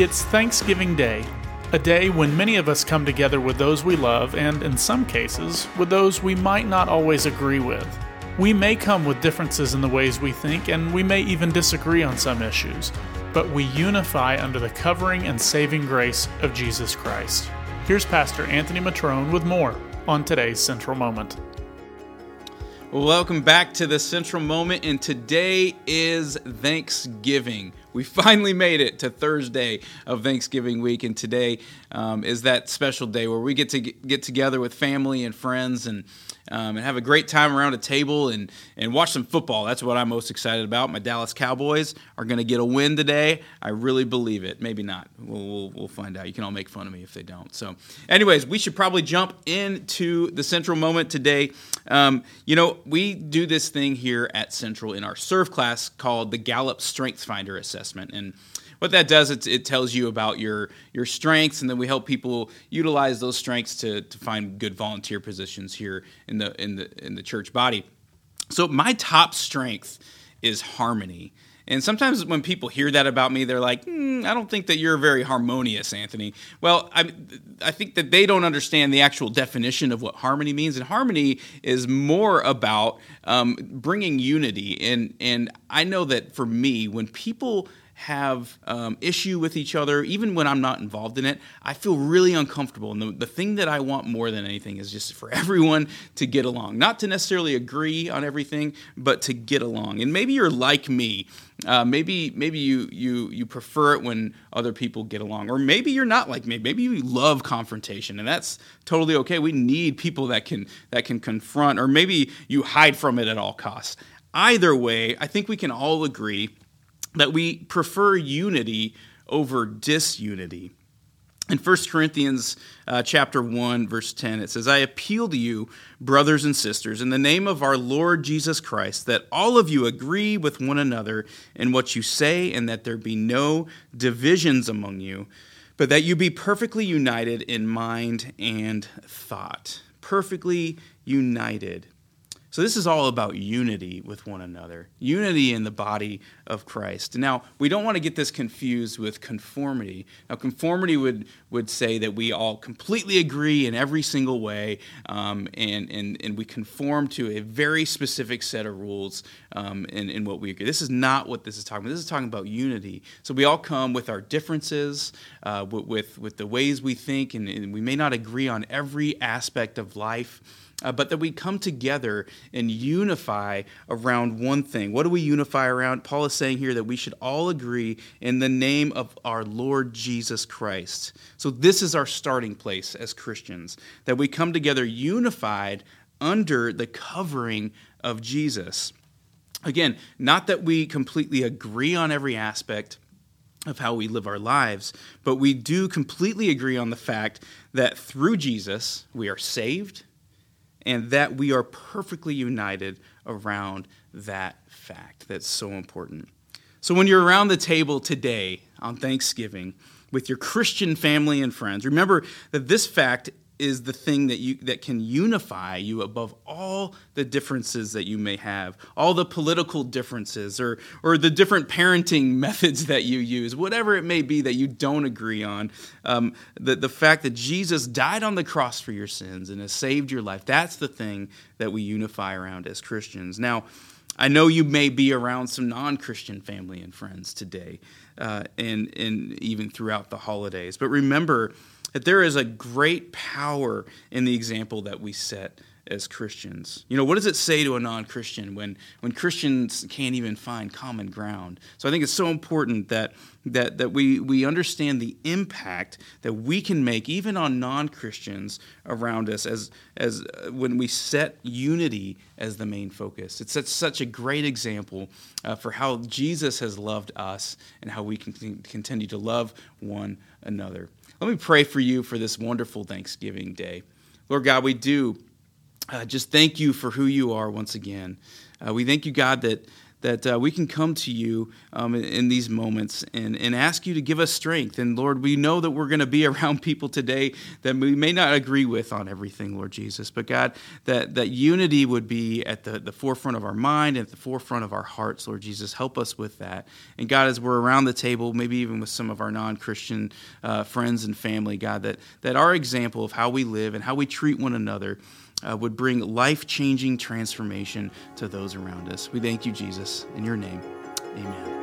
It's Thanksgiving Day, a day when many of us come together with those we love and, in some cases, with those we might not always agree with. We may come with differences in the ways we think, and we may even disagree on some issues, but we unify under the covering and saving grace of Jesus Christ. Here's Pastor Anthony Matrone with more on today's Central Moment. Welcome back to the Central Moment, and today is Thanksgiving we finally made it to Thursday of Thanksgiving week, and today um, is that special day where we get to get together with family and friends and um, and have a great time around a table and and watch some football. That's what I'm most excited about. My Dallas Cowboys are going to get a win today. I really believe it. Maybe not. We'll, we'll, we'll find out. You can all make fun of me if they don't. So, anyways, we should probably jump into the Central moment today. Um, you know, we do this thing here at Central in our serve class called the Gallup Strengths Finder Assessment assessment. And what that does, it, it tells you about your, your strengths, and then we help people utilize those strengths to, to find good volunteer positions here in the, in, the, in the church body. So, my top strength is harmony. And sometimes when people hear that about me, they're like, mm, I don't think that you're very harmonious, Anthony. Well, I, I think that they don't understand the actual definition of what harmony means. And harmony is more about um, bringing unity. And, and I know that for me, when people have um, issue with each other, even when I'm not involved in it, I feel really uncomfortable. And the, the thing that I want more than anything is just for everyone to get along. Not to necessarily agree on everything, but to get along. And maybe you're like me. Uh, maybe maybe you, you you prefer it when other people get along, or maybe you're not like me. Maybe you love confrontation, and that's totally okay. We need people that can that can confront, or maybe you hide from it at all costs. Either way, I think we can all agree that we prefer unity over disunity. In 1 Corinthians uh, chapter 1 verse 10 it says I appeal to you brothers and sisters in the name of our Lord Jesus Christ that all of you agree with one another in what you say and that there be no divisions among you but that you be perfectly united in mind and thought. Perfectly united so, this is all about unity with one another, unity in the body of Christ. Now, we don't want to get this confused with conformity. Now, conformity would, would say that we all completely agree in every single way, um, and, and, and we conform to a very specific set of rules um, in, in what we agree. This is not what this is talking about. This is talking about unity. So, we all come with our differences, uh, with, with the ways we think, and, and we may not agree on every aspect of life uh, but that we come together and unify around one thing. What do we unify around? Paul is saying here that we should all agree in the name of our Lord Jesus Christ. So, this is our starting place as Christians, that we come together unified under the covering of Jesus. Again, not that we completely agree on every aspect of how we live our lives, but we do completely agree on the fact that through Jesus we are saved and that we are perfectly united around that fact that's so important. So, when you're around the table today on Thanksgiving with your Christian family and friends, remember that this fact is the thing that you that can unify you above all the differences that you may have all the political differences or or the different parenting methods that you use whatever it may be that you don't agree on um, the, the fact that jesus died on the cross for your sins and has saved your life that's the thing that we unify around as christians now I know you may be around some non Christian family and friends today, uh, and, and even throughout the holidays. But remember that there is a great power in the example that we set as Christians. You know, what does it say to a non-Christian when when Christians can't even find common ground? So I think it's so important that that that we we understand the impact that we can make even on non-Christians around us as as uh, when we set unity as the main focus. It's such, such a great example uh, for how Jesus has loved us and how we can continue to love one another. Let me pray for you for this wonderful Thanksgiving day. Lord God, we do uh, just thank you for who you are once again. Uh, we thank you, God, that, that uh, we can come to you um, in, in, these moments and, and ask you to give us strength. And Lord, we know that we're going to be around people today that we may not agree with on everything, Lord Jesus. But God, that, that unity would be at the, the forefront of our mind and at the forefront of our hearts, Lord Jesus. Help us with that. And God, as we're around the table, maybe even with some of our non Christian uh, friends and family, God, that, that our example of how we live and how we treat one another uh, would bring life changing transformation to those around us. We thank you, Jesus. In your name, amen.